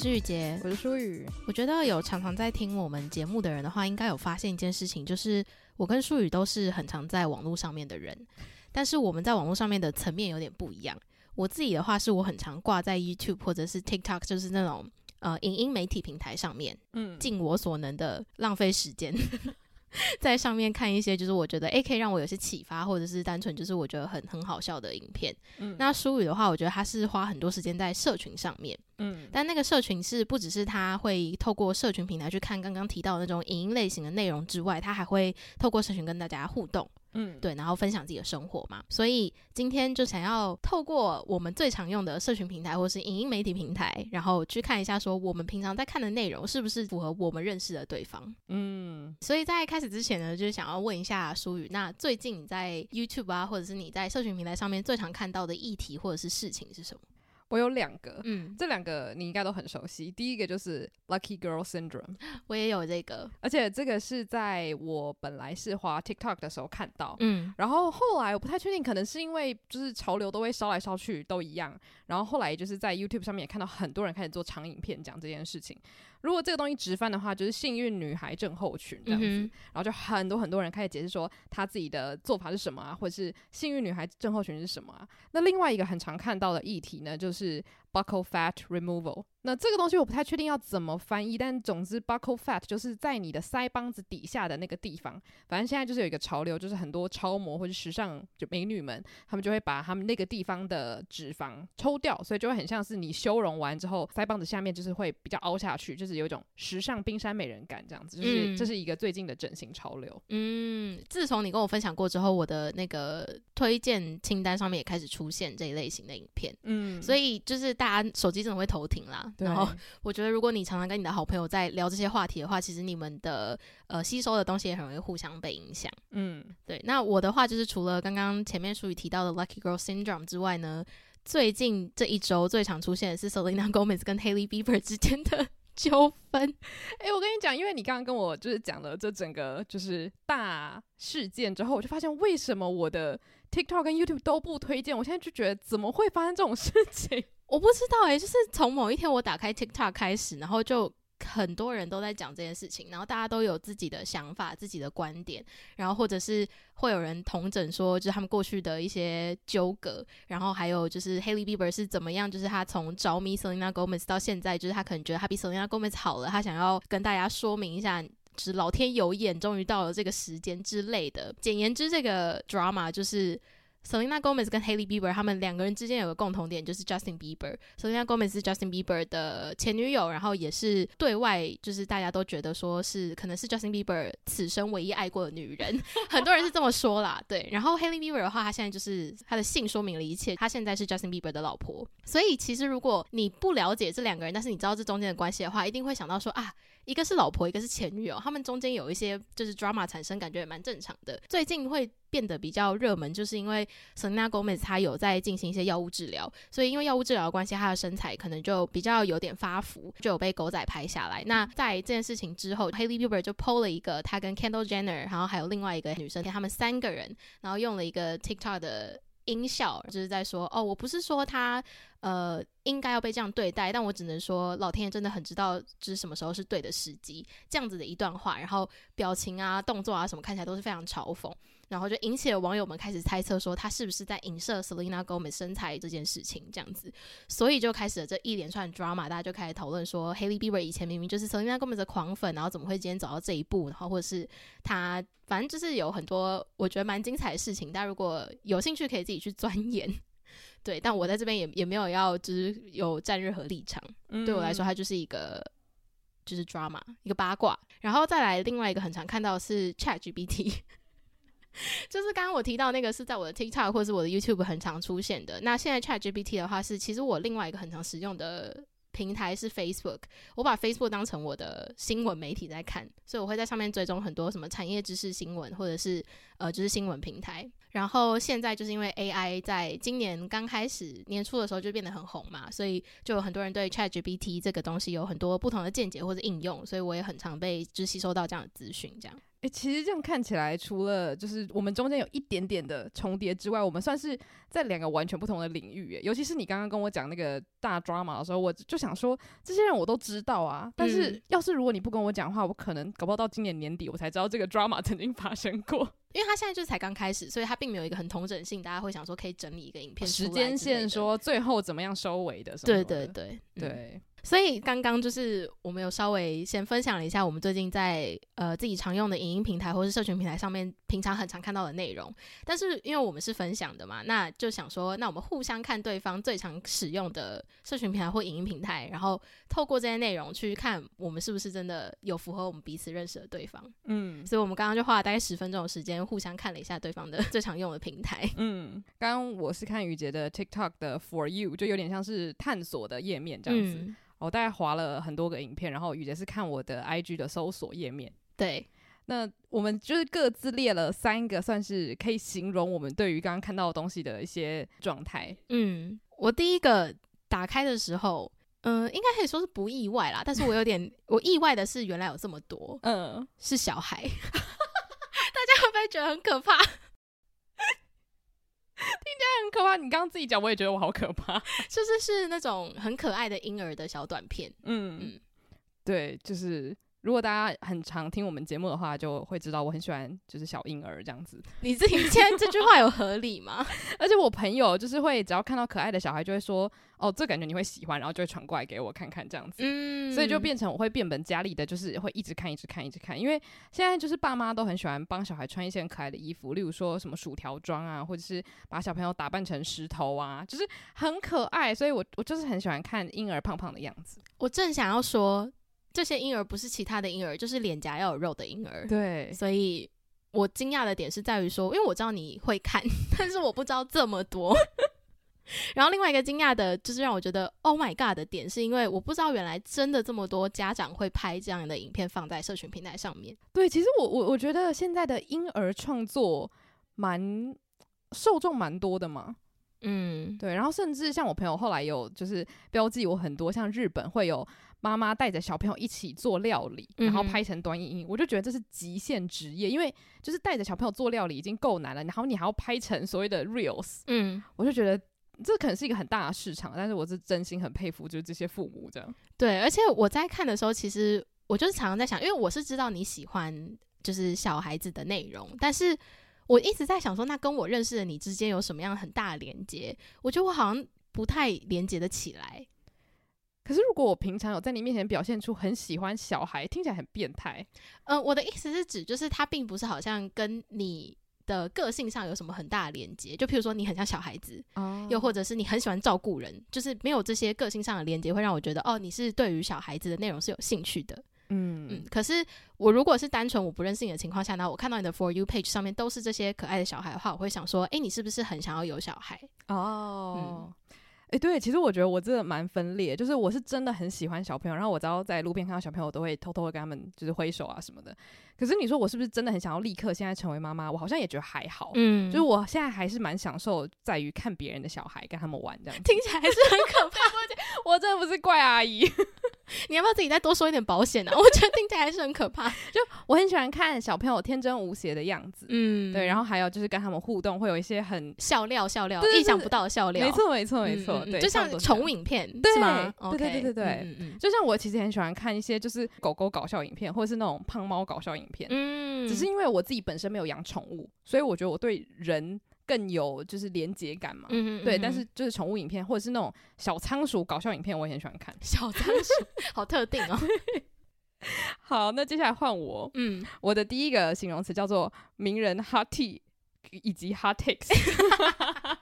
是雨杰，我是舒雨。我觉得有常常在听我们节目的人的话，应该有发现一件事情，就是我跟舒雨都是很常在网络上面的人，但是我们在网络上面的层面有点不一样。我自己的话，是我很常挂在 YouTube 或者是 TikTok，就是那种呃影音媒体平台上面，嗯，尽我所能的浪费时间。在上面看一些，就是我觉得诶、欸、可以让我有些启发，或者是单纯就是我觉得很很好笑的影片。嗯，那舒雨的话，我觉得他是花很多时间在社群上面。嗯，但那个社群是不只是他会透过社群平台去看刚刚提到的那种影音类型的内容之外，他还会透过社群跟大家互动。嗯，对，然后分享自己的生活嘛，所以今天就想要透过我们最常用的社群平台或是影音媒体平台，然后去看一下说我们平常在看的内容是不是符合我们认识的对方。嗯，所以在开始之前呢，就是想要问一下舒雨，那最近你在 YouTube 啊，或者是你在社群平台上面最常看到的议题或者是事情是什么？我有两个，嗯，这两个你应该都很熟悉。第一个就是 Lucky Girl Syndrome，我也有这个，而且这个是在我本来是滑 TikTok 的时候看到，嗯，然后后来我不太确定，可能是因为就是潮流都会烧来烧去都一样，然后后来就是在 YouTube 上面也看到很多人开始做长影片讲这件事情。如果这个东西直翻的话，就是幸运女孩症候群这样子，嗯、然后就很多很多人开始解释说他自己的做法是什么啊，或者是幸运女孩症候群是什么啊。那另外一个很常看到的议题呢，就是。Buccal fat removal，那这个东西我不太确定要怎么翻译，但总之 buckle fat 就是在你的腮帮子底下的那个地方。反正现在就是有一个潮流，就是很多超模或者时尚就美女们，她们就会把她们那个地方的脂肪抽掉，所以就会很像是你修容完之后，腮帮子下面就是会比较凹下去，就是有一种时尚冰山美人感这样子。就是这是一个最近的整形潮流。嗯，自从你跟我分享过之后，我的那个推荐清单上面也开始出现这一类型的影片。嗯，所以就是。大家手机真的会头停啦，然后我觉得如果你常常跟你的好朋友在聊这些话题的话，其实你们的呃吸收的东西也很容易互相被影响。嗯，对。那我的话就是除了刚刚前面淑雨提到的 Lucky Girl Syndrome 之外呢，最近这一周最常出现的是 Selena Gomez 跟 Hailey Bieber 之间的 纠纷。哎、欸，我跟你讲，因为你刚刚跟我就是讲了这整个就是大事件之后，我就发现为什么我的 TikTok 跟 YouTube 都不推荐，我现在就觉得怎么会发生这种事情？我不知道诶、欸，就是从某一天我打开 TikTok 开始，然后就很多人都在讲这件事情，然后大家都有自己的想法、自己的观点，然后或者是会有人同整说，就是他们过去的一些纠葛，然后还有就是 Hailey Bieber 是怎么样，就是他从着迷 Selena Gomez 到现在，就是他可能觉得他比 Selena Gomez 好了，他想要跟大家说明一下，是老天有眼，终于到了这个时间之类的。简言之，这个 drama 就是。Selena Gomez 跟 Hailey Bieber 他们两个人之间有个共同点，就是 Justin Bieber。Selena Gomez 是 Justin Bieber 的前女友，然后也是对外就是大家都觉得说是可能是 Justin Bieber 此生唯一爱过的女人，很多人是这么说啦。对，然后 Hailey Bieber 的话，他现在就是他的姓说明了一切，他现在是 Justin Bieber 的老婆。所以其实如果你不了解这两个人，但是你知道这中间的关系的话，一定会想到说啊。一个是老婆，一个是前女友，他们中间有一些就是 drama 产生，感觉也蛮正常的。最近会变得比较热门，就是因为 Selena Gomez 她有在进行一些药物治疗，所以因为药物治疗的关系，她的身材可能就比较有点发福，就有被狗仔拍下来。那在这件事情之后 Haley Bieber 就 PO 了一个她跟 Kendall Jenner，然后还有另外一个女生，他们三个人，然后用了一个 TikTok 的音效，就是在说哦，我不是说他。呃，应该要被这样对待，但我只能说，老天爷真的很知道，就是什么时候是对的时机。这样子的一段话，然后表情啊、动作啊什么，看起来都是非常嘲讽，然后就引起了网友们开始猜测，说他是不是在影射 Selena Gomez 身材这件事情，这样子，所以就开始了这一连串 drama，大家就开始讨论说，Hailey Bieber 以前明明就是 Selena Gomez 的狂粉，然后怎么会今天走到这一步，然后或者是他，反正就是有很多我觉得蛮精彩的事情，大家如果有兴趣，可以自己去钻研。对，但我在这边也也没有要就是有站任何立场，嗯、对我来说，它就是一个就是 drama 一个八卦，然后再来另外一个很常看到的是 ChatGPT，就是刚刚我提到那个是在我的 TikTok 或是我的 YouTube 很常出现的。那现在 ChatGPT 的话是其实我另外一个很常使用的。平台是 Facebook，我把 Facebook 当成我的新闻媒体在看，所以我会在上面追踪很多什么产业知识新闻，或者是呃就是新闻平台。然后现在就是因为 AI 在今年刚开始年初的时候就变得很红嘛，所以就有很多人对 ChatGPT 这个东西有很多不同的见解或者应用，所以我也很常被就吸收到这样的资讯，这样。诶、欸，其实这样看起来，除了就是我们中间有一点点的重叠之外，我们算是在两个完全不同的领域。尤其是你刚刚跟我讲那个大 drama 的时候，我就想说，这些人我都知道啊。但是要是如果你不跟我讲的话，我可能搞不好到今年年底我才知道这个 drama 曾经发生过。因为他现在就是才刚开始，所以他并没有一个很同整性，大家会想说可以整理一个影片时间线，说最后怎么样收尾的。对对对对。嗯所以刚刚就是我们有稍微先分享了一下我们最近在呃自己常用的影音平台或是社群平台上面平常很常看到的内容，但是因为我们是分享的嘛，那就想说，那我们互相看对方最常使用的社群平台或影音平台，然后透过这些内容去看我们是不是真的有符合我们彼此认识的对方。嗯，所以我们刚刚就花了大概十分钟的时间互相看了一下对方的 最常用的平台。嗯，刚刚我是看雨洁的 TikTok 的 For You，就有点像是探索的页面这样子。嗯我大概划了很多个影片，然后雨杰是看我的 IG 的搜索页面。对，那我们就是各自列了三个，算是可以形容我们对于刚刚看到的东西的一些状态。嗯，我第一个打开的时候，嗯、呃，应该可以说是不意外啦，但是我有点我意外的是，原来有这么多，嗯，是小孩，大家会不会觉得很可怕？听起来很可怕，你刚刚自己讲，我也觉得我好可怕。就是是那种很可爱的婴儿的小短片，嗯嗯，对，就是。如果大家很常听我们节目的话，就会知道我很喜欢就是小婴儿这样子。你自己现在这句话有合理吗？而且我朋友就是会只要看到可爱的小孩，就会说哦，这感觉你会喜欢，然后就会传过来给我看看这样子。嗯，所以就变成我会变本加厉的，就是会一直看，一直看，一直看。因为现在就是爸妈都很喜欢帮小孩穿一些很可爱的衣服，例如说什么薯条装啊，或者是把小朋友打扮成石头啊，就是很可爱。所以我我就是很喜欢看婴儿胖胖的样子。我正想要说。这些婴儿不是其他的婴儿，就是脸颊要有肉的婴儿。对，所以我惊讶的点是在于说，因为我知道你会看，但是我不知道这么多。然后另外一个惊讶的，就是让我觉得 Oh my God 的点，是因为我不知道原来真的这么多家长会拍这样的影片放在社群平台上面。对，其实我我我觉得现在的婴儿创作蛮受众蛮多的嘛。嗯，对。然后甚至像我朋友后来有就是标记我很多，像日本会有。妈妈带着小朋友一起做料理，然后拍成短影音，嗯、我就觉得这是极限职业，因为就是带着小朋友做料理已经够难了，然后你还要拍成所谓的 reels，嗯，我就觉得这可能是一个很大的市场，但是我是真心很佩服，就是这些父母这样。对，而且我在看的时候，其实我就是常常在想，因为我是知道你喜欢就是小孩子的内容，但是我一直在想说，那跟我认识的你之间有什么样很大的连接？我觉得我好像不太连接得起来。可是，如果我平常有在你面前表现出很喜欢小孩，听起来很变态。嗯、呃，我的意思是指，就是他并不是好像跟你的个性上有什么很大的连接。就譬如说，你很像小孩子，哦、又或者是你很喜欢照顾人，就是没有这些个性上的连接，会让我觉得哦，你是对于小孩子的内容是有兴趣的。嗯嗯。可是我如果是单纯我不认识你的情况下呢，我看到你的 For You page 上面都是这些可爱的小孩的话，我会想说，诶、欸，你是不是很想要有小孩？哦。嗯诶、欸，对，其实我觉得我真的蛮分裂，就是我是真的很喜欢小朋友，然后我只要在路边看到小朋友，我都会偷偷的跟他们就是挥手啊什么的。可是你说我是不是真的很想要立刻现在成为妈妈？我好像也觉得还好，嗯，就是我现在还是蛮享受在于看别人的小孩跟他们玩这样，听起来还是很可怕。我真的不是怪阿姨。你要不要自己再多说一点保险呢？我觉得听起来还是很可怕。就我很喜欢看小朋友天真无邪的样子，嗯，对，然后还有就是跟他们互动，会有一些很笑料、笑料，意想不到的笑料。没错，没错，没错，对，就像宠物影片，对吗？对对对对对，就像我其实很喜欢看一些就是狗狗搞笑影片，或者是那种胖猫搞笑影片，嗯，只是因为我自己本身没有养宠物，所以我觉得我对人。更有就是连结感嘛，对，但是就是宠物影片或者是那种小仓鼠搞笑影片，我也很喜欢看。小仓鼠好特定哦。好，那接下来换我，嗯，我的第一个形容词叫做名人 hot tea 以及 hot takes。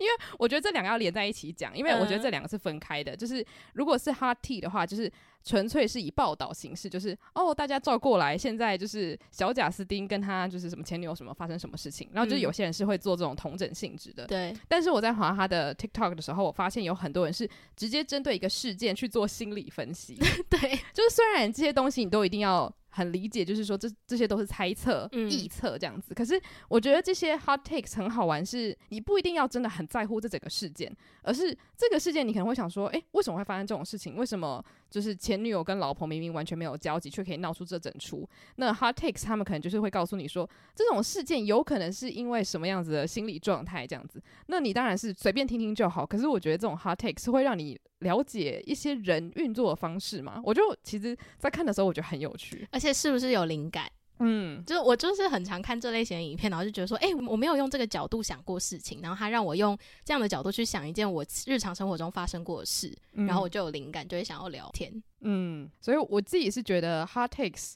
因为我觉得这两个要连在一起讲，因为我觉得这两个是分开的。就是如果是 hot tea 的话，就是纯粹是以报道形式，就是哦，大家照过来，现在就是小贾斯汀跟他就是什么前女友什么发生什么事情，然后就是有些人是会做这种同整性质的。对。但是我在滑他的 TikTok 的时候，我发现有很多人是直接针对一个事件去做心理分析。对。就是虽然这些东西你都一定要。很理解，就是说这这些都是猜测、臆测这样子。可是我觉得这些 hot takes 很好玩，是你不一定要真的很在乎这整个事件，而是这个事件你可能会想说，诶，为什么会发生这种事情？为什么就是前女友跟老婆明明完全没有交集，却可以闹出这整出？那 hot takes 他们可能就是会告诉你说，这种事件有可能是因为什么样子的心理状态这样子。那你当然是随便听听就好。可是我觉得这种 hot takes 是会让你。了解一些人运作的方式嘛？我就其实，在看的时候，我觉得很有趣，而且是不是有灵感？嗯，就是我就是很常看这类型的影片，然后就觉得说，哎、欸，我没有用这个角度想过事情，然后他让我用这样的角度去想一件我日常生活中发生过的事，嗯、然后我就有灵感，就会想要聊天。嗯，所以我自己是觉得 hot takes，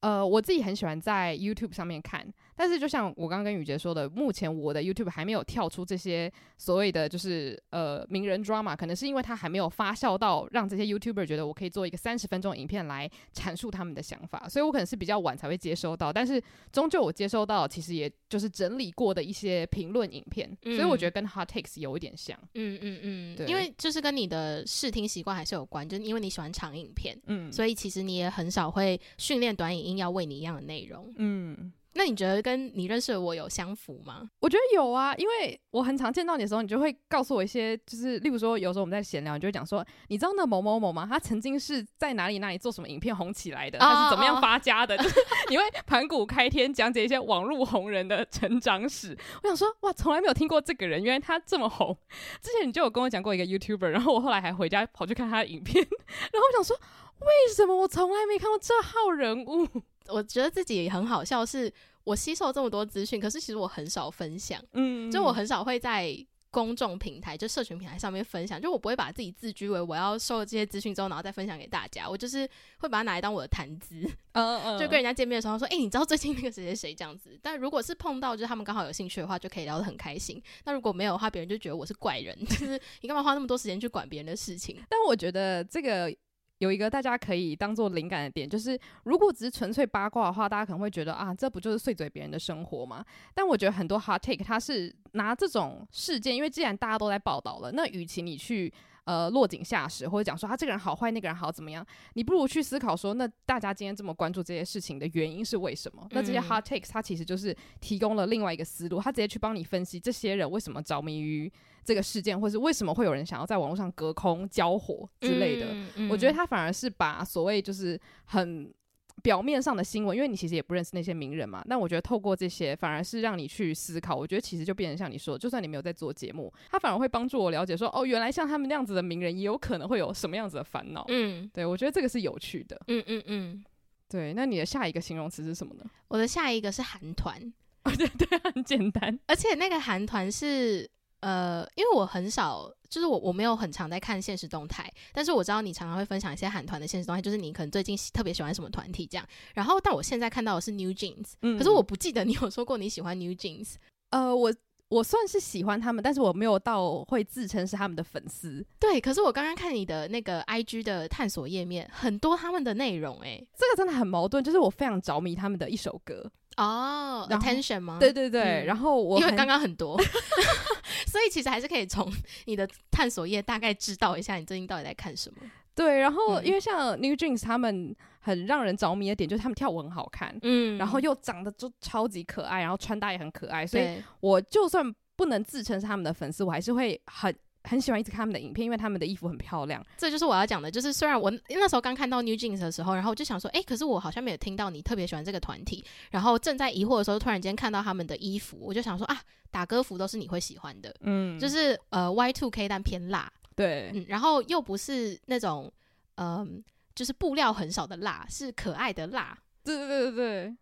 呃，我自己很喜欢在 YouTube 上面看。但是，就像我刚刚跟雨杰说的，目前我的 YouTube 还没有跳出这些所谓的就是呃名人 drama，可能是因为它还没有发酵到让这些 YouTuber 觉得我可以做一个三十分钟影片来阐述他们的想法，所以我可能是比较晚才会接收到。但是终究我接收到，其实也就是整理过的一些评论影片，嗯、所以我觉得跟 Hot Takes 有一点像。嗯嗯嗯，对，因为就是跟你的视听习惯还是有关，就是因为你喜欢长影片，嗯，所以其实你也很少会训练短影音要为你一样的内容，嗯。那你觉得跟你认识的我有相符吗？我觉得有啊，因为我很常见到你的时候，你就会告诉我一些，就是例如说，有时候我们在闲聊，你就会讲说，你知道那某某某吗？他曾经是在哪里哪里做什么影片红起来的，他是怎么样发家的？Oh, oh. 就是你会盘古开天，讲解一些网络红人的成长史。我想说，哇，从来没有听过这个人，原来他这么红。之前你就有跟我讲过一个 YouTuber，然后我后来还回家跑去看他的影片，然后我想说，为什么我从来没看过这号人物？我觉得自己也很好笑，是我吸收这么多资讯，可是其实我很少分享，嗯，就我很少会在公众平台，就社群平台上面分享，就我不会把自己自居为我要收了这些资讯之后，然后再分享给大家，我就是会把它拿来当我的谈资，嗯嗯，就跟人家见面的时候说，哎、欸，你知道最近那个谁谁谁这样子，但如果是碰到就是他们刚好有兴趣的话，就可以聊得很开心。那如果没有的话，别人就觉得我是怪人，就是你干嘛花那么多时间去管别人的事情？但我觉得这个。有一个大家可以当做灵感的点，就是如果只是纯粹八卦的话，大家可能会觉得啊，这不就是碎嘴别人的生活吗？但我觉得很多 hot take 它是拿这种事件，因为既然大家都在报道了，那与其你去呃落井下石，或者讲说他这个人好坏，那个人好怎么样，你不如去思考说，那大家今天这么关注这些事情的原因是为什么？那这些 hard takes 它其实就是提供了另外一个思路，他直接去帮你分析这些人为什么着迷于。这个事件，或是为什么会有人想要在网络上隔空交火之类的，嗯嗯、我觉得他反而是把所谓就是很表面上的新闻，因为你其实也不认识那些名人嘛。但我觉得透过这些，反而是让你去思考。我觉得其实就变成像你说，就算你没有在做节目，他反而会帮助我了解说，哦，原来像他们那样子的名人，也有可能会有什么样子的烦恼。嗯，对，我觉得这个是有趣的。嗯嗯嗯，对。那你的下一个形容词是什么呢？我的下一个是韩团。对对，很简单。而且那个韩团是。呃，因为我很少，就是我我没有很常在看现实动态，但是我知道你常常会分享一些韩团的现实动态，就是你可能最近特别喜欢什么团体这样。然后，但我现在看到的是 New Jeans，嗯，可是我不记得你有说过你喜欢 New Jeans。呃，我我算是喜欢他们，但是我没有到会自称是他们的粉丝。对，可是我刚刚看你的那个 IG 的探索页面，很多他们的内容，欸，诶，这个真的很矛盾，就是我非常着迷他们的一首歌。哦、oh，attention 吗？对对对，嗯、然后我因为刚刚很多，所以其实还是可以从你的探索页大概知道一下你最近到底在看什么。对，然后因为像 New Jeans 他们很让人着迷的点就是他们跳舞很好看，嗯，然后又长得就超级可爱，然后穿搭也很可爱，所以我就算不能自称是他们的粉丝，我还是会很很喜欢一直看他们的影片，因为他们的衣服很漂亮。这就是我要讲的，就是虽然我那时候刚看到 New Jeans 的时候，然后我就想说，哎、欸，可是我好像没有听到你特别喜欢这个团体。然后正在疑惑的时候，突然间看到他们的衣服，我就想说啊，打歌服都是你会喜欢的，嗯，就是呃 Y Two K 但偏辣，对，嗯，然后又不是那种嗯、呃，就是布料很少的辣，是可爱的辣，对对对对对，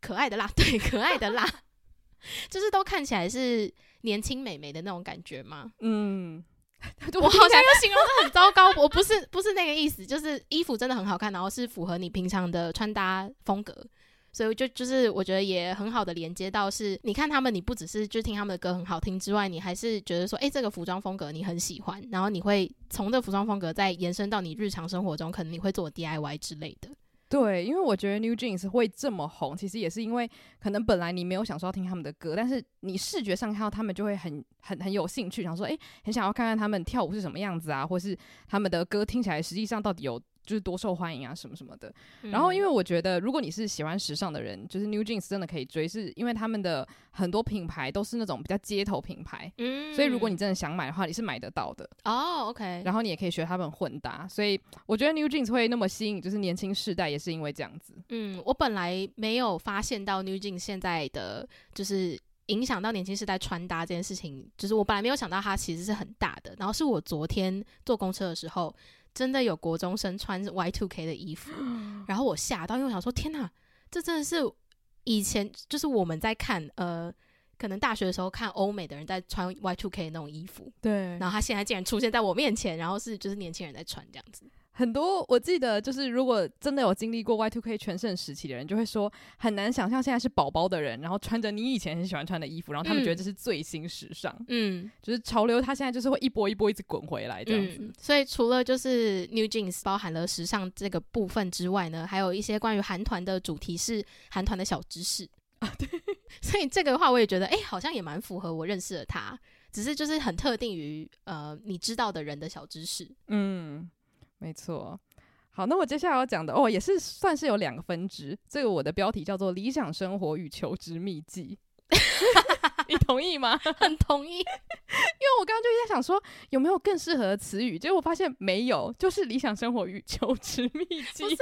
可爱的辣，对，可爱的辣，就是都看起来是。年轻美眉的那种感觉吗？嗯，我好像 又形容的很糟糕。我不是不是那个意思，就是衣服真的很好看，然后是符合你平常的穿搭风格，所以就就是我觉得也很好的连接到是，你看他们，你不只是就听他们的歌很好听之外，你还是觉得说，哎、欸，这个服装风格你很喜欢，然后你会从这服装风格再延伸到你日常生活中，可能你会做 DIY 之类的。对，因为我觉得 New Jeans 会这么红，其实也是因为可能本来你没有想说要听他们的歌，但是你视觉上看到他们就会很很很有兴趣，想说，诶，很想要看看他们跳舞是什么样子啊，或是他们的歌听起来实际上到底有。就是多受欢迎啊，什么什么的。然后，因为我觉得，如果你是喜欢时尚的人，就是 New Jeans 真的可以追，是因为他们的很多品牌都是那种比较街头品牌，嗯，所以如果你真的想买的话，你是买得到的哦。OK，然后你也可以学他们混搭，所以我觉得 New Jeans 会那么吸引，就是年轻世代，也是因为这样子。嗯，我本来没有发现到 New Jeans 现在的就是影响到年轻时代穿搭这件事情，就是我本来没有想到它其实是很大的。然后是我昨天坐公车的时候。真的有国中生穿 Y Two K 的衣服，然后我吓到，因为我想说，天哪，这真的是以前就是我们在看，呃，可能大学的时候看欧美的人在穿 Y two K 的那种衣服，对，然后他现在竟然出现在我面前，然后是就是年轻人在穿这样子。很多我记得就是，如果真的有经历过 Y Two K 全盛时期的人，就会说很难想象现在是宝宝的人，然后穿着你以前很喜欢穿的衣服，然后他们觉得这是最新时尚，嗯，就是潮流，它现在就是会一波一波一直滚回来这样子。嗯，所以除了就是 New Jeans 包含了时尚这个部分之外呢，还有一些关于韩团的主题是韩团的小知识啊，对，所以这个的话我也觉得，哎，好像也蛮符合我认识的他，只是就是很特定于呃你知道的人的小知识，嗯。没错，好，那我接下来要讲的哦，也是算是有两个分支。这个我的标题叫做《理想生活与求职秘籍》，你同意吗？很同意，因为我刚刚就在想说有没有更适合的词语，结果我发现没有，就是《理想生活与求职秘籍》。不是，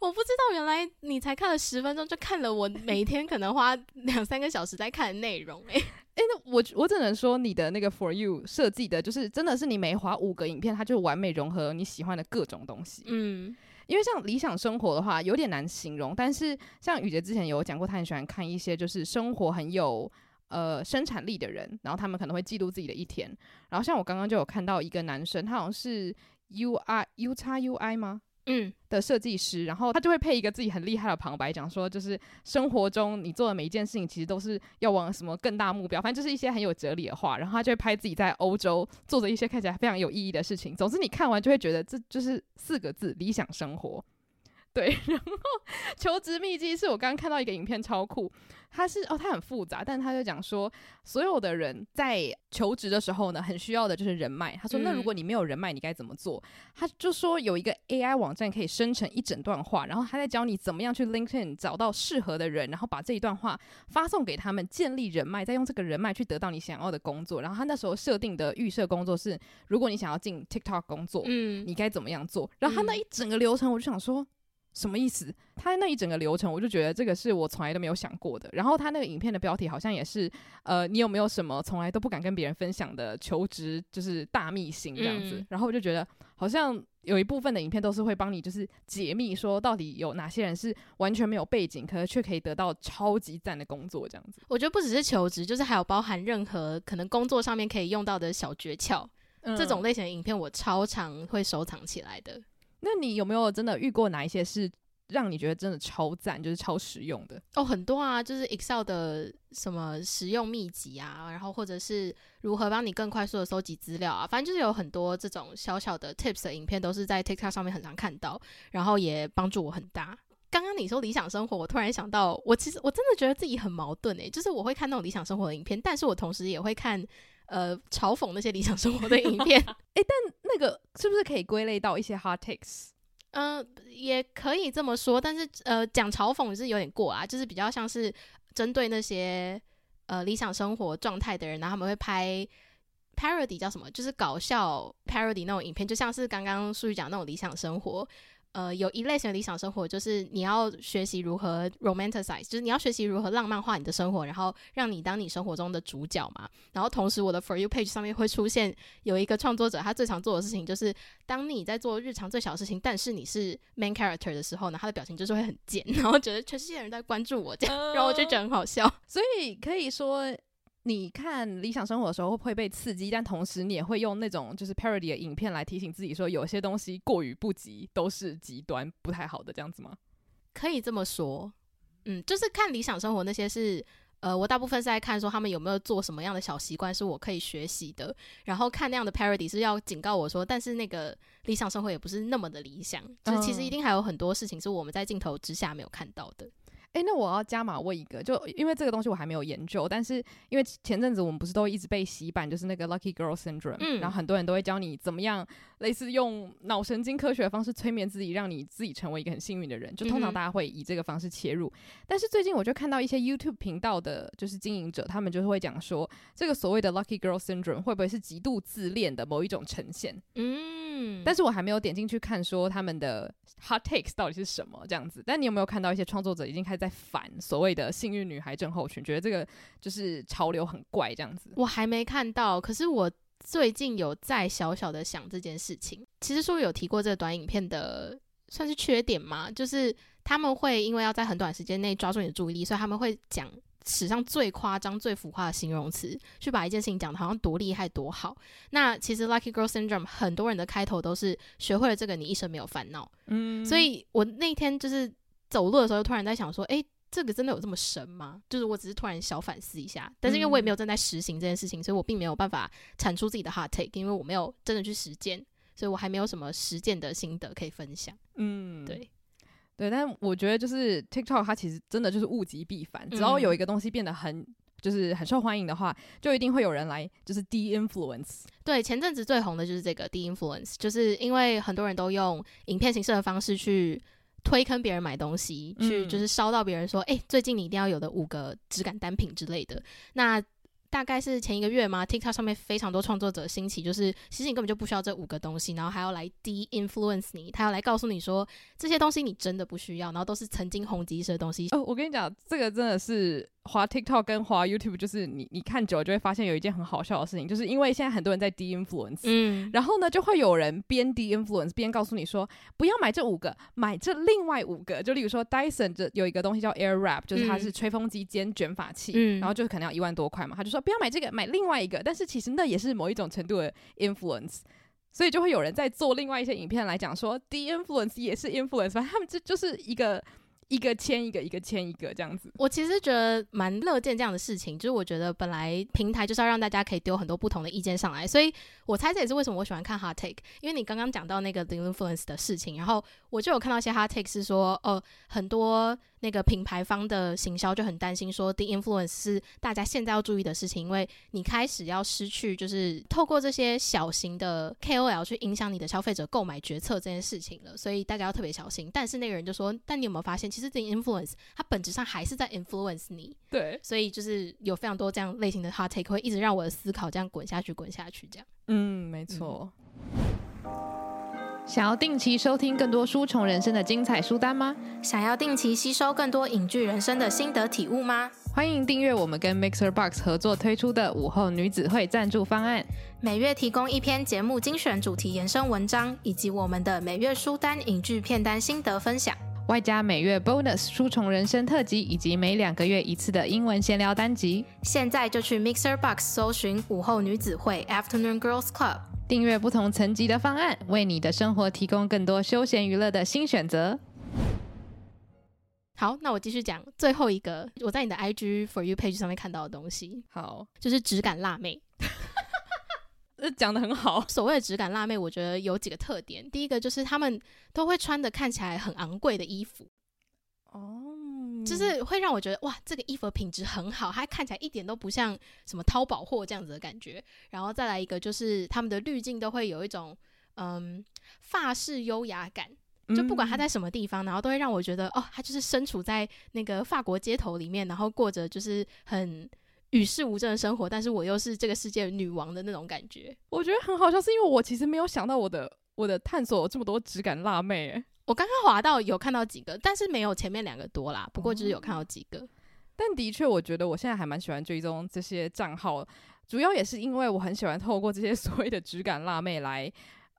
我不知道原来你才看了十分钟就看了我每天可能花两三个小时在看的内容，欸，诶，那我我只能说你的那个 For You 设计的，就是真的是你每划五个影片，它就完美融合你喜欢的各种东西。嗯，因为像理想生活的话，有点难形容。但是像雨洁之前有讲过，他很喜欢看一些就是生活很有呃生产力的人，然后他们可能会记录自己的一天。然后像我刚刚就有看到一个男生，他好像是 U I U 叉 U I 吗？嗯，的设计师，然后他就会配一个自己很厉害的旁白，讲说就是生活中你做的每一件事情，其实都是要往什么更大目标，反正就是一些很有哲理的话。然后他就会拍自己在欧洲做着一些看起来非常有意义的事情。总之，你看完就会觉得这就是四个字：理想生活。对，然后求职秘籍是我刚刚看到一个影片，超酷。他是哦，他很复杂，但他就讲说，所有的人在求职的时候呢，很需要的就是人脉。他说，那如果你没有人脉，你该怎么做？嗯、他就说有一个 AI 网站可以生成一整段话，然后他在教你怎么样去 LinkedIn 找到适合的人，然后把这一段话发送给他们，建立人脉，再用这个人脉去得到你想要的工作。然后他那时候设定的预设工作是，如果你想要进 TikTok 工作，嗯，你该怎么样做？然后他那一整个流程，我就想说。什么意思？他那一整个流程，我就觉得这个是我从来都没有想过的。然后他那个影片的标题好像也是，呃，你有没有什么从来都不敢跟别人分享的求职就是大秘辛这样子？嗯、然后我就觉得好像有一部分的影片都是会帮你就是解密，说到底有哪些人是完全没有背景，可是却可以得到超级赞的工作这样子。我觉得不只是求职，就是还有包含任何可能工作上面可以用到的小诀窍，嗯、这种类型的影片我超常会收藏起来的。那你有没有真的遇过哪一些是让你觉得真的超赞，就是超实用的？哦，很多啊，就是 Excel 的什么实用秘籍啊，然后或者是如何帮你更快速的收集资料啊，反正就是有很多这种小小的 tips 的影片，都是在 TikTok 上面很常看到，然后也帮助我很大。刚刚你说理想生活，我突然想到，我其实我真的觉得自己很矛盾诶、就是我会看那种理想生活的影片，但是我同时也会看呃嘲讽那些理想生活的影片。诶、欸，但那个是不是可以归类到一些 hard takes？嗯、呃，也可以这么说，但是呃，讲嘲讽是有点过啊，就是比较像是针对那些呃理想生活状态的人，然后他们会拍 parody 叫什么？就是搞笑 parody 那种影片，就像是刚刚书宇讲那种理想生活。呃，有一类型的理想生活，就是你要学习如何 romanticize，就是你要学习如何浪漫化你的生活，然后让你当你生活中的主角嘛。然后同时，我的 For You page 上面会出现有一个创作者，他最常做的事情就是，当你在做日常最小的事情，但是你是 main character 的时候呢，他的表情就是会很贱，然后觉得全世界人在关注我这样，然后我就觉得很好笑。所以可以说。你看理想生活的时候会被刺激，但同时你也会用那种就是 parody 的影片来提醒自己说，有些东西过于不及都是极端不太好的，这样子吗？可以这么说，嗯，就是看理想生活那些是，呃，我大部分是在看说他们有没有做什么样的小习惯是我可以学习的，然后看那样的 parody 是要警告我说，但是那个理想生活也不是那么的理想，就是其实一定还有很多事情是我们在镜头之下没有看到的。诶、欸，那我要加码问一个，就因为这个东西我还没有研究，但是因为前阵子我们不是都一直被洗版，就是那个 Lucky Girl Syndrome，嗯，然后很多人都会教你怎么样，类似用脑神经科学的方式催眠自己，让你自己成为一个很幸运的人，就通常大家会以这个方式切入。嗯、但是最近我就看到一些 YouTube 频道的，就是经营者，他们就是会讲说，这个所谓的 Lucky Girl Syndrome 会不会是极度自恋的某一种呈现？嗯，但是我还没有点进去看说他们的 Hot Takes 到底是什么这样子。但你有没有看到一些创作者已经开始在反所谓的幸运女孩症候群，觉得这个就是潮流很怪这样子。我还没看到，可是我最近有在小小的想这件事情。其实书有提过这个短影片的算是缺点吗？就是他们会因为要在很短时间内抓住你的注意力，所以他们会讲史上最夸张、最浮夸的形容词，去把一件事情讲的好像多厉害、多好。那其实 Lucky Girl Syndrome 很多人的开头都是学会了这个，你一生没有烦恼。嗯，所以我那天就是走路的时候，突然在想说，诶。这个真的有这么神吗？就是我只是突然小反思一下，但是因为我也没有正在实行这件事情，嗯、所以我并没有办法产出自己的 hot take，因为我没有真的去实践，所以我还没有什么实践的心得可以分享。嗯，对，对，但我觉得就是 TikTok 它其实真的就是物极必反，只要有一个东西变得很就是很受欢迎的话，就一定会有人来就是 de-influence。对，前阵子最红的就是这个 de-influence，就是因为很多人都用影片形式的方式去。推坑别人买东西，去就是烧到别人说，哎、嗯欸，最近你一定要有的五个质感单品之类的。那大概是前一个月嘛，TikTok 上面非常多创作者兴起，就是其实你根本就不需要这五个东西，然后还要来 de-influence 你，他要来告诉你说这些东西你真的不需要，然后都是曾经红极一时的东西。哦，我跟你讲，这个真的是。滑 TikTok 跟滑 YouTube，就是你你看久了就会发现有一件很好笑的事情，就是因为现在很多人在 de-influence，嗯，然后呢就会有人边 de-influence 边告诉你说不要买这五个，买这另外五个，就例如说 Dyson 这有一个东西叫 Airwrap，就是它是吹风机兼卷发器，嗯，然后就是可能要一万多块嘛，他就说不要买这个，买另外一个，但是其实那也是某一种程度的 influence，所以就会有人在做另外一些影片来讲说 de-influence 也是 influence，反正他们这就是一个。一个签一个，一个签一个，这样子。我其实觉得蛮乐见这样的事情，就是我觉得本来平台就是要让大家可以丢很多不同的意见上来，所以我猜这也是为什么我喜欢看 hot take，因为你刚刚讲到那个 the influence 的事情，然后我就有看到一些 hot take 是说，呃，很多。那个品牌方的行销就很担心，说 the influence 是大家现在要注意的事情，因为你开始要失去，就是透过这些小型的 KOL 去影响你的消费者购买决策这件事情了，所以大家要特别小心。但是那个人就说，但你有没有发现，其实 de-influence 它本质上还是在 influence 你。对，所以就是有非常多这样类型的 hot take 会一直让我的思考这样滚下去，滚下去这样。嗯，没错。想要定期收听更多书虫人生的精彩书单吗？想要定期吸收更多影剧人生的心得体悟吗？欢迎订阅我们跟 Mixer Box 合作推出的午后女子会赞助方案，每月提供一篇节目精选主题延伸文章，以及我们的每月书单影剧片单心得分享，外加每月 Bonus 书虫人生特辑，以及每两个月一次的英文闲聊单集。现在就去 Mixer Box 搜寻午后女子会 Afternoon Girls Club。订阅不同层级的方案，为你的生活提供更多休闲娱乐的新选择。好，那我继续讲最后一个我在你的 IG For You page 上面看到的东西。好，就是质感辣妹。这讲的很好。所谓的质感辣妹，我觉得有几个特点。第一个就是她们都会穿的看起来很昂贵的衣服。哦。就是会让我觉得哇，这个衣服的品质很好，它看起来一点都不像什么淘宝货这样子的感觉。然后再来一个，就是他们的滤镜都会有一种嗯法式优雅感，就不管她在什么地方，然后都会让我觉得哦，她就是身处在那个法国街头里面，然后过着就是很与世无争的生活，但是我又是这个世界女王的那种感觉。我觉得很好笑，是因为我其实没有想到我的我的探索有这么多质感辣妹、欸。我刚刚滑到有看到几个，但是没有前面两个多啦。不过就是有看到几个，哦、但的确，我觉得我现在还蛮喜欢追踪这些账号，主要也是因为我很喜欢透过这些所谓的质感辣妹来。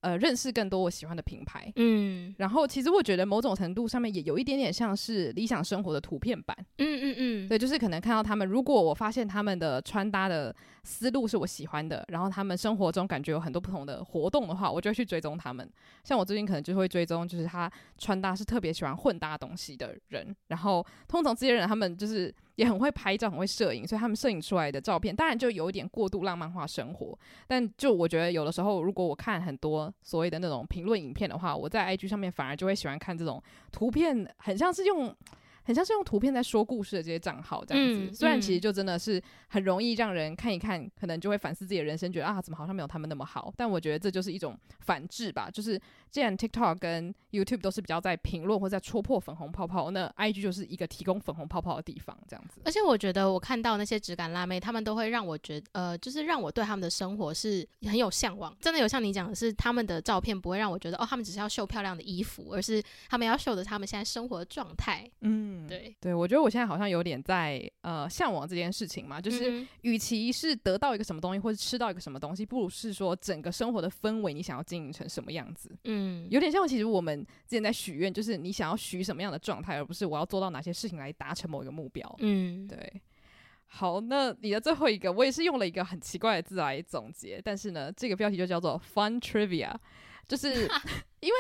呃，认识更多我喜欢的品牌，嗯，然后其实我觉得某种程度上面也有一点点像是理想生活的图片版，嗯嗯嗯，对，就是可能看到他们，如果我发现他们的穿搭的思路是我喜欢的，然后他们生活中感觉有很多不同的活动的话，我就会去追踪他们。像我最近可能就会追踪，就是他穿搭是特别喜欢混搭东西的人，然后通常这些人他们就是。也很会拍照，很会摄影，所以他们摄影出来的照片，当然就有一点过度浪漫化生活。但就我觉得，有的时候如果我看很多所谓的那种评论影片的话，我在 IG 上面反而就会喜欢看这种图片，很像是用。很像是用图片在说故事的这些账号这样子，嗯、虽然其实就真的是很容易让人看一看，可能就会反思自己的人生，觉得啊，怎么好像没有他们那么好。但我觉得这就是一种反制吧，就是既然 TikTok 跟 YouTube 都是比较在评论或在戳破粉红泡泡，那 IG 就是一个提供粉红泡泡的地方，这样子。而且我觉得我看到那些质感辣妹，他们都会让我觉得，呃，就是让我对他们的生活是很有向往。真的有像你讲的是，他们的照片不会让我觉得，哦，他们只是要秀漂亮的衣服，而是他们要秀的他们现在生活的状态。嗯，对，对我觉得。我现在好像有点在呃向往这件事情嘛，就是与其是得到一个什么东西，或者吃到一个什么东西，不如是说整个生活的氛围，你想要经营成什么样子？嗯，有点像其实我们之前在许愿，就是你想要许什么样的状态，而不是我要做到哪些事情来达成某一个目标。嗯，对。好，那你的最后一个，我也是用了一个很奇怪的字来总结，但是呢，这个标题就叫做 Fun Trivia，就是 因为。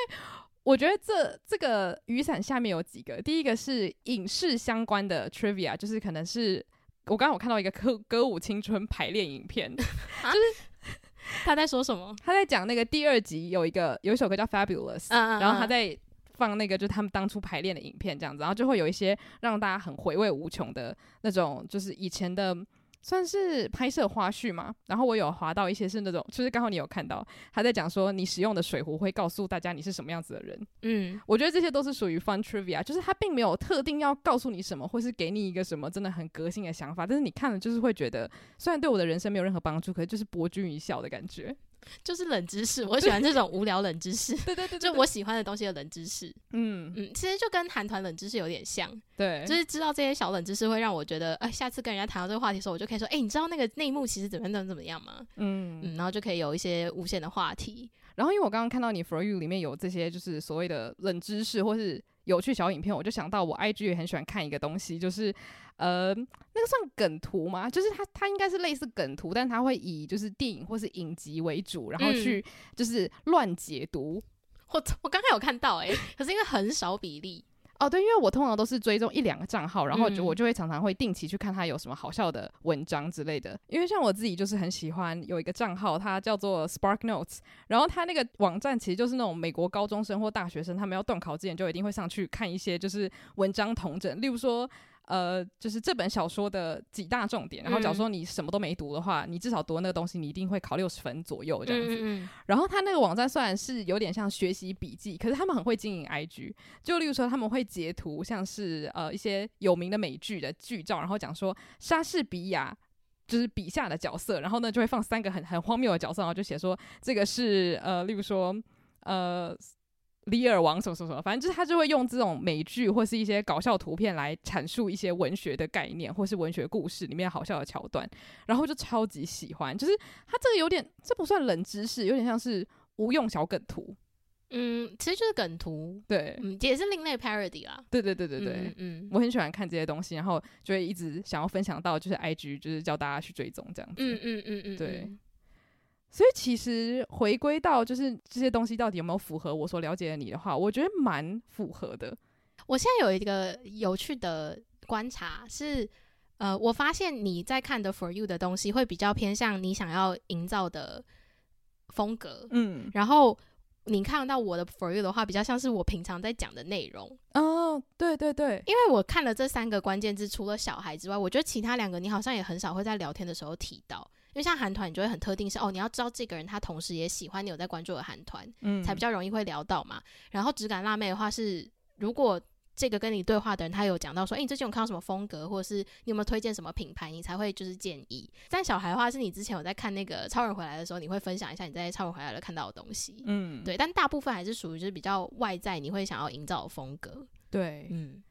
我觉得这这个雨伞下面有几个，第一个是影视相关的 trivia，就是可能是我刚刚我看到一个歌歌舞青春排练影片，啊、就是 他在说什么？他在讲那个第二集有一个有一首歌叫 Fabulous，嗯嗯嗯，然后他在放那个就是他们当初排练的影片这样子，然后就会有一些让大家很回味无穷的那种，就是以前的。算是拍摄花絮嘛，然后我有滑到一些是那种，就是刚好你有看到他在讲说你使用的水壶会告诉大家你是什么样子的人，嗯，我觉得这些都是属于 fun trivia，就是他并没有特定要告诉你什么，或是给你一个什么真的很革新的想法，但是你看了就是会觉得，虽然对我的人生没有任何帮助，可是就是博君一笑的感觉。就是冷知识，我喜欢这种无聊冷知识。对对 对，就我喜欢的东西的冷知识。嗯嗯，其实就跟韩团冷知识有点像。对，就是知道这些小冷知识会让我觉得，哎，下次跟人家谈到这个话题的时候，我就可以说，哎，你知道那个内幕其实怎么怎么怎么样吗？嗯嗯，然后就可以有一些无限的话题。然后因为我刚刚看到你 For You 里面有这些，就是所谓的冷知识或是有趣小影片，我就想到我 IG 也很喜欢看一个东西，就是。呃，那个算梗图吗？就是它，它应该是类似梗图，但它会以就是电影或是影集为主，然后去就是乱解读。嗯、我我刚刚有看到诶、欸，可是因为很少比例哦，对，因为我通常都是追踪一两个账号，然后就我就会常常会定期去看它有什么好笑的文章之类的。因为像我自己就是很喜欢有一个账号，它叫做 Spark Notes，然后它那个网站其实就是那种美国高中生或大学生，他们要段考之前就一定会上去看一些就是文章同整，例如说。呃，就是这本小说的几大重点，然后假如说你什么都没读的话，嗯、你至少读那个东西，你一定会考六十分左右这样子。嗯嗯，然后他那个网站虽然是有点像学习笔记，可是他们很会经营 IG，就例如说他们会截图，像是呃一些有名的美剧的剧照，然后讲说莎士比亚就是笔下的角色，然后呢就会放三个很很荒谬的角色，然后就写说这个是呃，例如说呃。李尔王什么什么什么，反正就是他就会用这种美剧或是一些搞笑图片来阐述一些文学的概念，或是文学故事里面好笑的桥段，然后就超级喜欢。就是他这个有点，这不算冷知识，有点像是无用小梗图。嗯，其实就是梗图，对，嗯，也是另类 parody 啦。对对对对对，嗯，嗯，我很喜欢看这些东西，然后就会一直想要分享到就是 IG，就是叫大家去追踪这样子。嗯嗯嗯嗯，对。所以其实回归到就是这些东西到底有没有符合我所了解的你的话，我觉得蛮符合的。我现在有一个有趣的观察是，呃，我发现你在看的 For You 的东西会比较偏向你想要营造的风格，嗯，然后你看到我的 For You 的话，比较像是我平常在讲的内容。哦，对对对，因为我看了这三个关键字，除了小孩之外，我觉得其他两个你好像也很少会在聊天的时候提到。因为像韩团，你就会很特定是哦，你要知道这个人他同时也喜欢你有在关注的韩团，嗯，才比较容易会聊到嘛。然后质感辣妹的话是，如果这个跟你对话的人，他有讲到说，诶，你最近有看到什么风格，或者是你有没有推荐什么品牌，你才会就是建议。但小孩的话，是你之前有在看那个超人回来的时候，你会分享一下你在超人回来了看到的东西，嗯，对。但大部分还是属于就是比较外在，你会想要营造的风格，对，嗯。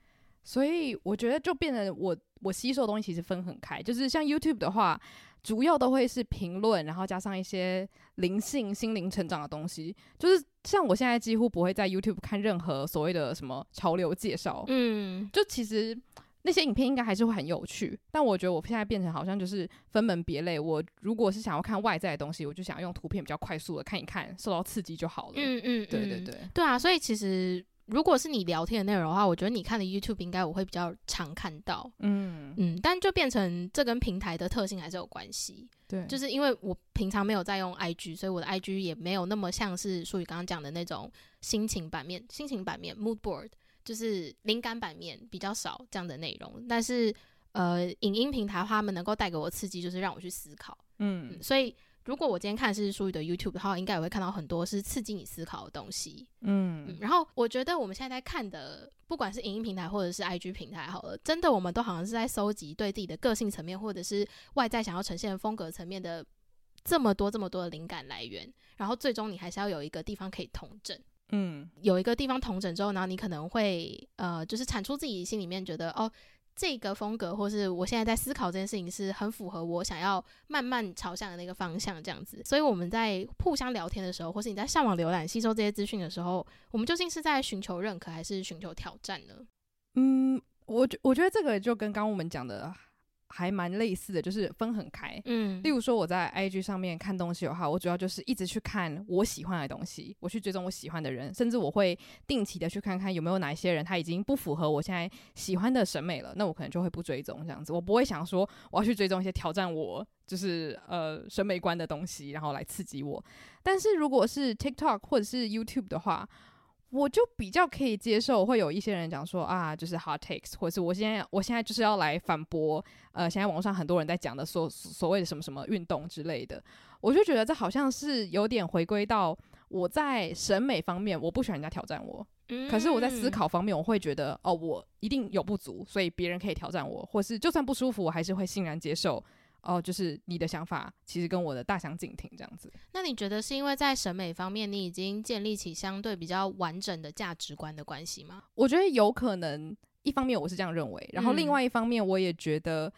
所以我觉得就变得我我吸收的东西其实分很开，就是像 YouTube 的话，主要都会是评论，然后加上一些灵性、心灵成长的东西。就是像我现在几乎不会在 YouTube 看任何所谓的什么潮流介绍，嗯，就其实那些影片应该还是会很有趣，但我觉得我现在变成好像就是分门别类。我如果是想要看外在的东西，我就想要用图片比较快速的看一看，受到刺激就好了。嗯嗯，对对对，对啊，所以其实。如果是你聊天的内容的话，我觉得你看的 YouTube 应该我会比较常看到，嗯。嗯，但就变成这跟平台的特性还是有关系，对，就是因为我平常没有在用 IG，所以我的 IG 也没有那么像是淑宇刚刚讲的那种心情版面、心情版面 Mood Board，就是灵感版面比较少这样的内容，但是呃，影音平台的话，他们能够带给我刺激，就是让我去思考，嗯，嗯，所以。如果我今天看的是书宇的 YouTube 的话，应该也会看到很多是刺激你思考的东西。嗯，嗯，然后我觉得我们现在在看的，不管是影音平台或者是 IG 平台，好了，真的我们都好像是在搜集对自己的个性层面或者是外在想要呈现的风格层面的这么多这么多的灵感来源。然后最终你还是要有一个地方可以统整。嗯，有一个地方统整之后，然后你可能会呃，就是产出自己心里面觉得哦。这个风格，或是我现在在思考这件事情，是很符合我想要慢慢朝向的那个方向，这样子。所以我们在互相聊天的时候，或是你在上网浏览、吸收这些资讯的时候，我们究竟是在寻求认可，还是寻求挑战呢？嗯，我觉我觉得这个就跟刚刚我们讲的。还蛮类似的，就是分很开。嗯，例如说我在 IG 上面看东西的话，我主要就是一直去看我喜欢的东西，我去追踪我喜欢的人，甚至我会定期的去看看有没有哪一些人他已经不符合我现在喜欢的审美了，那我可能就会不追踪这样子。我不会想说我要去追踪一些挑战我就是呃审美观的东西，然后来刺激我。但是如果是 TikTok 或者是 YouTube 的话，我就比较可以接受，会有一些人讲说啊，就是 hot takes，或者是我现在我现在就是要来反驳，呃，现在网上很多人在讲的所所谓的什么什么运动之类的，我就觉得这好像是有点回归到我在审美方面，我不喜欢人家挑战我，嗯，可是我在思考方面，我会觉得哦，我一定有不足，所以别人可以挑战我，或是就算不舒服，我还是会欣然接受。哦，就是你的想法其实跟我的大相径庭这样子。那你觉得是因为在审美方面，你已经建立起相对比较完整的价值观的关系吗？我觉得有可能，一方面我是这样认为，然后另外一方面我也觉得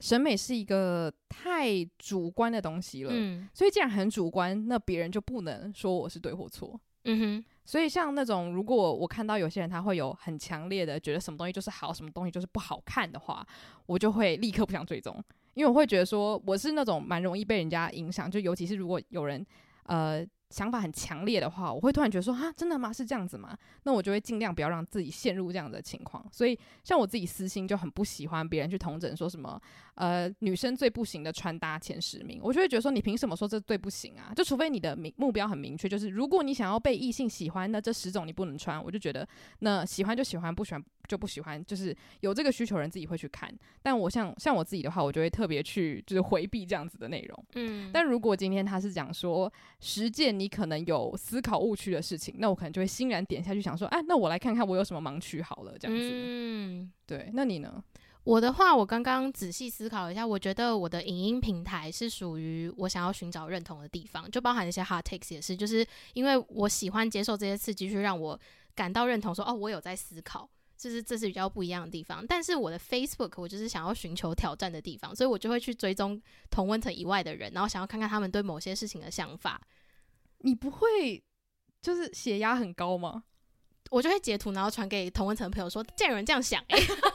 审美是一个太主观的东西了。嗯，所以既然很主观，那别人就不能说我是对或错。嗯哼。所以像那种如果我看到有些人他会有很强烈的觉得什么东西就是好，什么东西就是不好看的话，我就会立刻不想追踪。因为我会觉得说，我是那种蛮容易被人家影响，就尤其是如果有人，呃。想法很强烈的话，我会突然觉得说，哈，真的吗？是这样子吗？那我就会尽量不要让自己陷入这样的情况。所以，像我自己私心就很不喜欢别人去同整说什么，呃，女生最不行的穿搭前十名，我就会觉得说，你凭什么说这最不行啊？就除非你的明目标很明确，就是如果你想要被异性喜欢，那这十种你不能穿。我就觉得，那喜欢就喜欢，不喜欢就不喜欢，就是有这个需求人自己会去看。但我像像我自己的话，我就会特别去就是回避这样子的内容。嗯，但如果今天他是讲说实践。你可能有思考误区的事情，那我可能就会欣然点下去，想说，哎，那我来看看我有什么盲区好了，这样子。嗯，对。那你呢？我的话，我刚刚仔细思考一下，我觉得我的影音平台是属于我想要寻找认同的地方，就包含一些 hard takes 也是，就是因为我喜欢接受这些刺激，去让我感到认同说，说哦，我有在思考。就是这是比较不一样的地方，但是我的 Facebook 我就是想要寻求挑战的地方，所以我就会去追踪同温层以外的人，然后想要看看他们对某些事情的想法。你不会就是血压很高吗？我就会截图，然后传给同温层朋友说：“竟然有人这样想哎、欸！”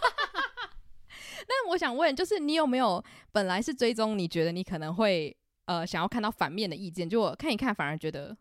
我想问，就是你有没有本来是追踪，你觉得你可能会呃想要看到反面的意见，就我看一看，反而觉得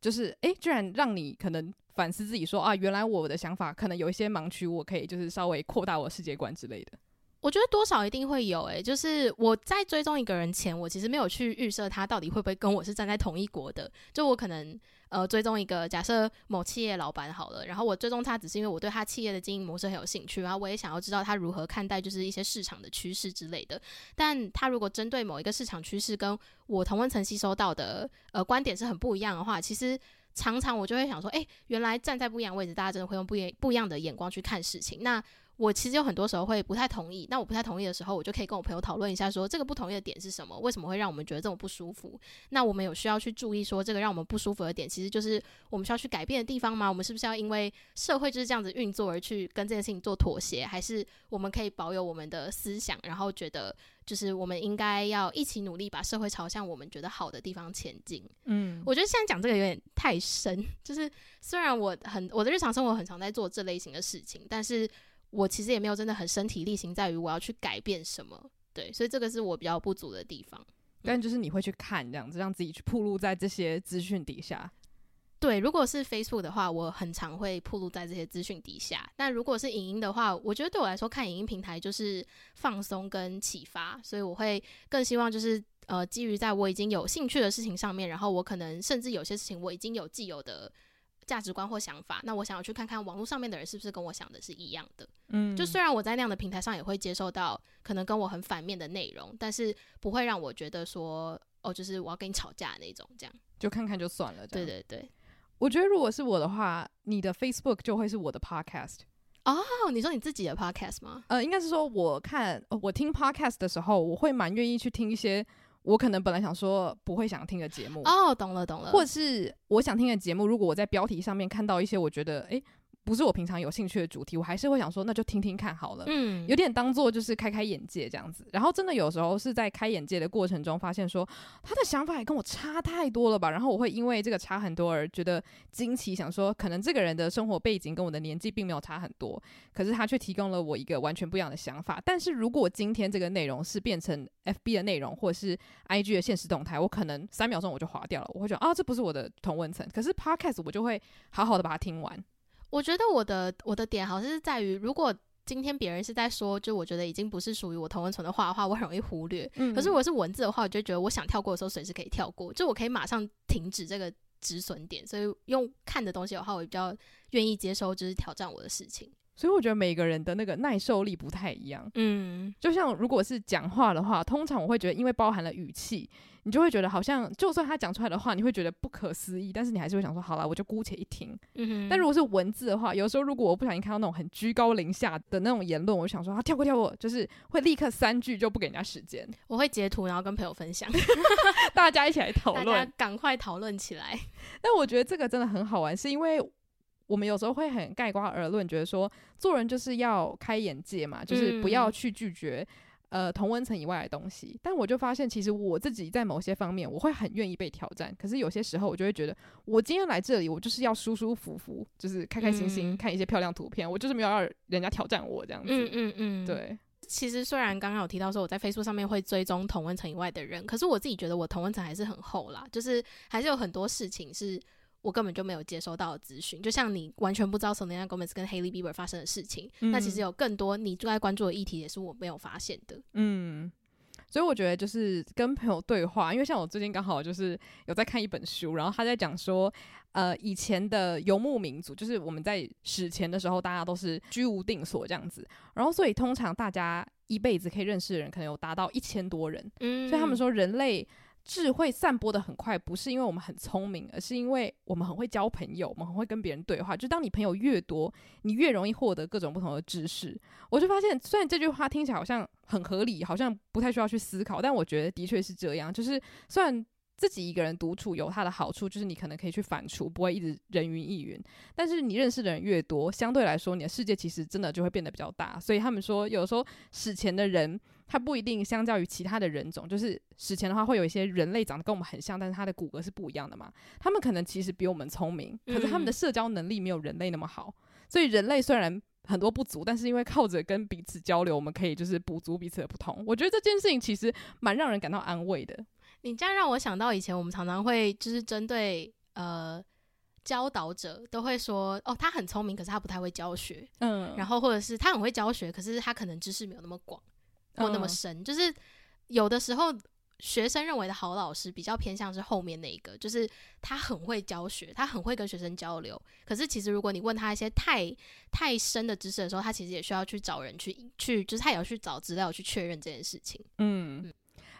就是哎、居然让你可能反思自己说啊，原来我的想法可能有一些盲区，我可以就是稍微扩大我世界观之类的。我觉得多少一定会有诶、就是我在追踪一个人前，我其实没有去预设他到底会不会跟我是站在同一国的。就我可能呃追踪一个假设某企业老板好了，然后我追踪他只是因为我对他企业的经营模式很有兴趣，然后我也想要知道他如何看待就是一些市场的趋势之类的。但他如果针对某一个市场趋势跟我同温层吸收到的呃观点是很不一样的话，其实。常常我就会想说，哎、原来站在不一样位置，大家真的会用不一不一样的眼光去看事情。那我其实有很多时候会不太同意。那我不太同意的时候，我就可以跟我朋友讨论一下说，说这个不同意的点是什么？为什么会让我们觉得这么不舒服？那我们有需要去注意说，这个让我们不舒服的点，其实就是我们需要去改变的地方吗？我们是不是要因为社会就是这样子运作而去跟这件事情做妥协？还是我们可以保有我们的思想，然后觉得？就是我们应该要一起努力，把社会朝向我们觉得好的地方前进。嗯，我觉得现在讲这个有点太深。就是虽然我很我的日常生活很常在做这类型的事情，但是我其实也没有真的很身体力行在于我要去改变什么。对，所以这个是我比较不足的地方。但就是你会去看这样子，让自己去暴露在这些资讯底下。对，如果是 Facebook 的话，我很常会暴露在这些资讯底下。那如果是影音的话，我觉得对我来说，看影音平台就是放松跟启发，所以我会更希望就是呃，基于在我已经有兴趣的事情上面，然后我可能甚至有些事情我已经有既有的价值观或想法，那我想要去看看网络上面的人是不是跟我想的是一样的。嗯，就虽然我在那样的平台上也会接受到可能跟我很反面的内容，但是不会让我觉得说哦，就是我要跟你吵架的那种，这样就看看就算了。对对对。我觉得如果是我的话，你的 Facebook 就会是我的 Podcast。哦，你说你自己的 Podcast 吗？呃，应该是说我看，呃，我听 Podcast 的时候，我会蛮愿意去听一些我可能本来想说不会想听的节目。哦，懂了懂了。或者是我想听的节目，如果我在标题上面看到一些我觉得，诶。不是我平常有兴趣的主题，我还是会想说，那就听听看好了。嗯，有点当做就是开开眼界这样子。然后真的有时候是在开眼界的过程中，发现说他的想法也跟我差太多了吧。然后我会因为这个差很多而觉得惊奇，想说可能这个人的生活背景跟我的年纪并没有差很多，可是他却提供了我一个完全不一样的想法。但是如果今天这个内容是变成 FB 的内容或者是 IG 的现实动态，我可能三秒钟我就划掉了，我会觉得啊，这不是我的同文层。可是 Podcast 我就会好好的把它听完。我觉得我的我的点好像是在于，如果今天别人是在说，就我觉得已经不是属于我同文层的话的话，我很容易忽略。嗯，可是如果是文字的话，我就觉得我想跳过的时候，随时可以跳过，就我可以马上停止这个止损点。所以用看的东西的话，我比较愿意接收，就是挑战我的事情。所以我觉得每个人的那个耐受力不太一样。嗯，就像如果是讲话的话，通常我会觉得，因为包含了语气，你就会觉得好像，就算他讲出来的话，你会觉得不可思议，但是你还是会想说，好了，我就姑且一听。但如果是文字的话，有时候如果我不小心看到那种很居高临下的那种言论，我就想说，啊，跳过跳过，就是会立刻三句就不给人家时间。我会截图，然后跟朋友分享，大家一起来讨论，大家赶快讨论起来。但我觉得这个真的很好玩，是因为。我们有时候会很盖瓜而论，觉得说做人就是要开眼界嘛，就是不要去拒绝、嗯、呃同温层以外的东西。但我就发现，其实我自己在某些方面，我会很愿意被挑战。可是有些时候，我就会觉得，我今天来这里，我就是要舒舒服服，就是开开心心、嗯、看一些漂亮图片。我就是没有要人家挑战我这样子。嗯嗯嗯，对。其实虽然刚刚有提到说我在 Facebook 上面会追踪同温层以外的人，可是我自己觉得我同温层还是很厚啦，就是还是有很多事情是。我根本就没有接收到资讯，就像你完全不知道 Selena Gomez 跟 Hailey Bieber 发生的事情，嗯，那其实有更多你最爱关注的议题也是我没有发现的。嗯，所以我觉得就是跟朋友对话，因为像我最近刚好就是有在看一本书，然后他在讲说，呃，以前的游牧民族，就是我们在史前的时候，大家都是居无定所这样子，然后所以通常大家一辈子可以认识的人可能有达到一千多人，嗯，所以他们说人类。智慧散播得很快，不是因为我们很聪明，而是因为我们很会交朋友，我们很会跟别人对话。就当你朋友越多，你越容易获得各种不同的知识。我就发现，虽然这句话听起来好像很合理，好像不太需要去思考，但我觉得的确是这样。就是虽然自己一个人独处有它的好处，就是你可能可以去反刍，不会一直人云亦云。但是你认识的人越多，相对来说，你的世界其实真的就会变得比较大。所以他们说，有时候史前的人。它不一定相较于其他的人种，就是史前的话会有一些人类长得跟我们很像，但是它的骨骼是不一样的嘛。他们可能其实比我们聪明，可是他们的社交能力没有人类那么好。所以人类虽然很多不足，但是因为靠着跟彼此交流，我们可以就是补足彼此的不同。我觉得这件事情其实蛮让人感到安慰的。你这样让我想到以前我们常常会就是针对呃教导者都会说哦，他很聪明，可是他不太会教学。嗯，然后或者是他很会教学，可是他可能知识没有那么广。没那么深，就是有的时候学生认为的好老师比较偏向是后面那一个，就是他很会教学，他很会跟学生交流。可是其实如果你问他一些太太深的知识的时候，他其实也需要去找人去去，就是他也要去找资料去确认这件事情。嗯。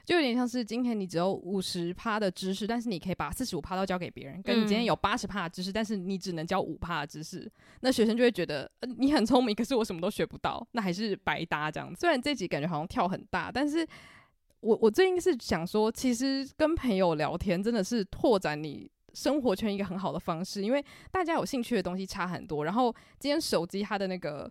就有点像是今天你只有五十趴的知识，但是你可以把四十五趴都交给别人，跟你今天有八十趴的知识，但是你只能教五趴的知识，那学生就会觉得，呃，你很聪明，可是我什么都学不到，那还是白搭这样子。虽然这集感觉好像跳很大，但是我我最近是想说，其实跟朋友聊天真的是拓展你生活圈一个很好的方式，因为大家有兴趣的东西差很多。然后今天手机它的那个。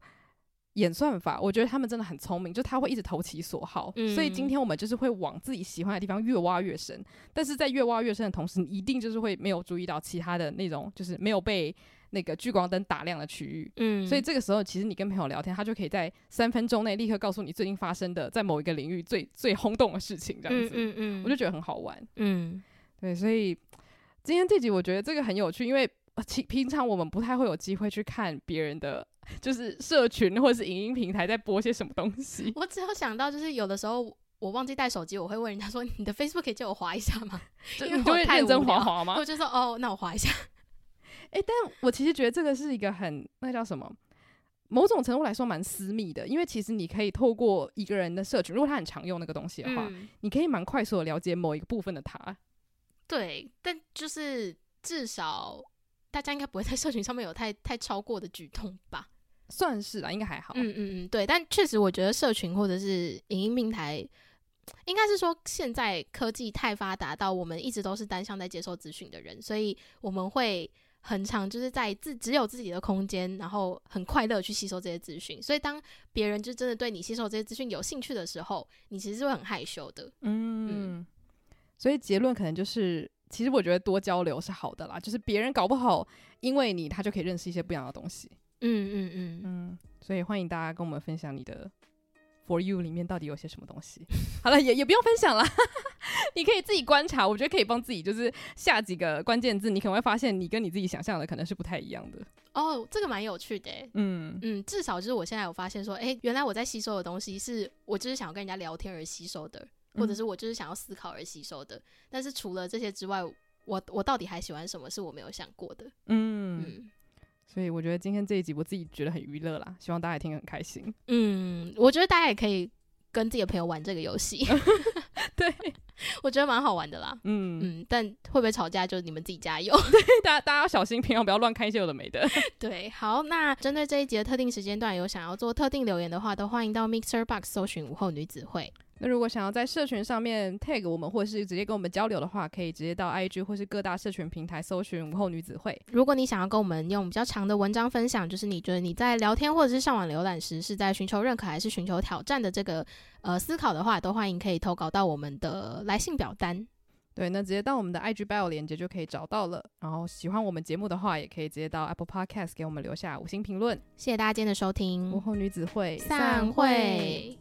演算法，我觉得他们真的很聪明，就他会一直投其所好，嗯，所以今天我们就是会往自己喜欢的地方越挖越深。但是在越挖越深的同时，你一定就是会没有注意到其他的那种，就是没有被那个聚光灯打亮的区域。嗯，所以这个时候，其实你跟朋友聊天，他就可以在三分钟内立刻告诉你最近发生的在某一个领域最最轰动的事情，这样子。嗯嗯，嗯，我就觉得很好玩。嗯，对，所以今天这集我觉得这个很有趣，因为平平常我们不太会有机会去看别人的。就是社群或者是影音平台在播些什么东西。我只有想到，就是有的时候我忘记带手机，我会问人家说：“你的 Facebook 可以借我划一下吗？” 因为我太认真滑滑吗？我就说：“哦，那我划一下。”哎，但我其实觉得这个是一个很那叫什么？某种程度来说蛮私密的，因为其实你可以透过一个人的社群，如果他很常用那个东西的话，嗯、你可以蛮快速的了解某一个部分的他。对，但就是至少大家应该不会在社群上面有太太超过的举动吧。算是啦，应该还好。嗯嗯嗯，对，但确实我觉得社群或者是影音平台，应该是说现在科技太发达到我们一直都是单向在接受资讯的人，所以我们会很常就是在自只有自己的空间，然后很快乐去吸收这些资讯。所以当别人就真的对你吸收这些资讯有兴趣的时候，你其实是会很害羞的。嗯，嗯，所以结论可能就是，其实我觉得多交流是好的啦，就是别人搞不好因为你，他就可以认识一些不一样的东西。嗯嗯嗯嗯，所以欢迎大家跟我们分享你的 For You 里面到底有些什么东西。好了，也也不用分享了，你可以自己观察。我觉得可以帮自己就是下几个关键字，你可能会发现你跟你自己想象的可能是不太一样的。哦，这个蛮有趣的。嗯嗯，至少就是我现在有发现说，哎，原来我在吸收的东西是我就是想要跟人家聊天而吸收的，或者是我就是想要思考而吸收的。但是除了这些之外，我我到底还喜欢什么是我没有想过的。嗯。嗯所以我觉得今天这一集我自己觉得很娱乐啦，希望大家也听得很开心。嗯，我觉得大家也可以跟自己的朋友玩这个游戏，对，我觉得蛮好玩的啦。嗯嗯，但会不会吵架就你们自己加油。对，大家大家要小心，平常不要乱看一些有的没的。对，好，那针对这一集的特定时间段有想要做特定留言的话，都欢迎到 Mixer Box 搜寻午后女子会。那如果想要在社群上面 tag 我们，或是直接跟我们交流的话，可以直接到 IG 或是各大社群平台搜寻午后女子会。如果你想要跟我们用比较长的文章分享，就是你觉得你在聊天或者是上网浏览时是在寻求认可还是寻求挑战的这个呃思考的话，都欢迎可以投稿到我们的来信表单。对，那直接到我们的 IG bio 链接就可以找到了。然后喜欢我们节目的话，也可以直接到 Apple Podcast 给我们留下五星评论。谢谢大家今天的收听，午后女子会散会。